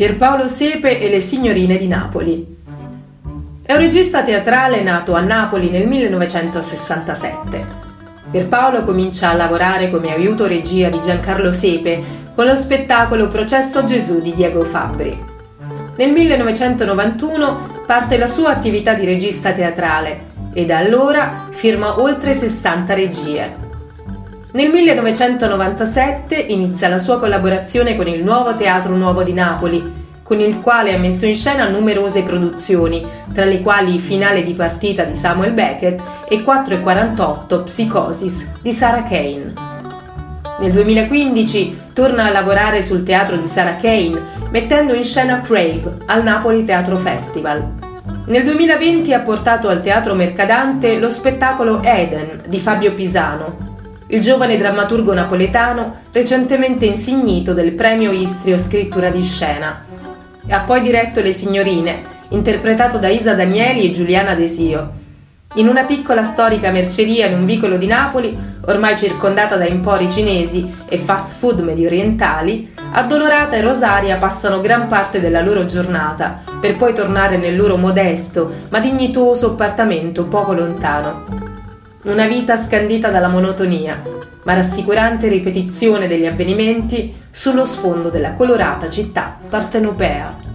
Pierpaolo Sepe e le signorine di Napoli. È un regista teatrale nato a Napoli nel 1967. Pierpaolo comincia a lavorare come aiuto regia di Giancarlo Sepe con lo spettacolo Processo Gesù di Diego Fabbri. Nel 1991 parte la sua attività di regista teatrale e da allora firma oltre 60 regie. Nel 1997 inizia la sua collaborazione con il Nuovo Teatro Nuovo di Napoli, con il quale ha messo in scena numerose produzioni, tra le quali Finale di partita di Samuel Beckett e 4,48 Psicosis di Sarah Kane. Nel 2015 torna a lavorare sul teatro di Sarah Kane, mettendo in scena Crave al Napoli Teatro Festival. Nel 2020 ha portato al Teatro Mercadante lo spettacolo Eden di Fabio Pisano, il giovane drammaturgo napoletano recentemente insignito del premio Istrio Scrittura di Scena. Ha poi diretto Le Signorine, interpretato da Isa Danieli e Giuliana Desio. In una piccola storica merceria in un vicolo di Napoli, ormai circondata da empori cinesi e fast food mediorientali, Addolorata e Rosaria passano gran parte della loro giornata, per poi tornare nel loro modesto ma dignitoso appartamento poco lontano. Una vita scandita dalla monotonia, ma rassicurante ripetizione degli avvenimenti sullo sfondo della colorata città partenopea.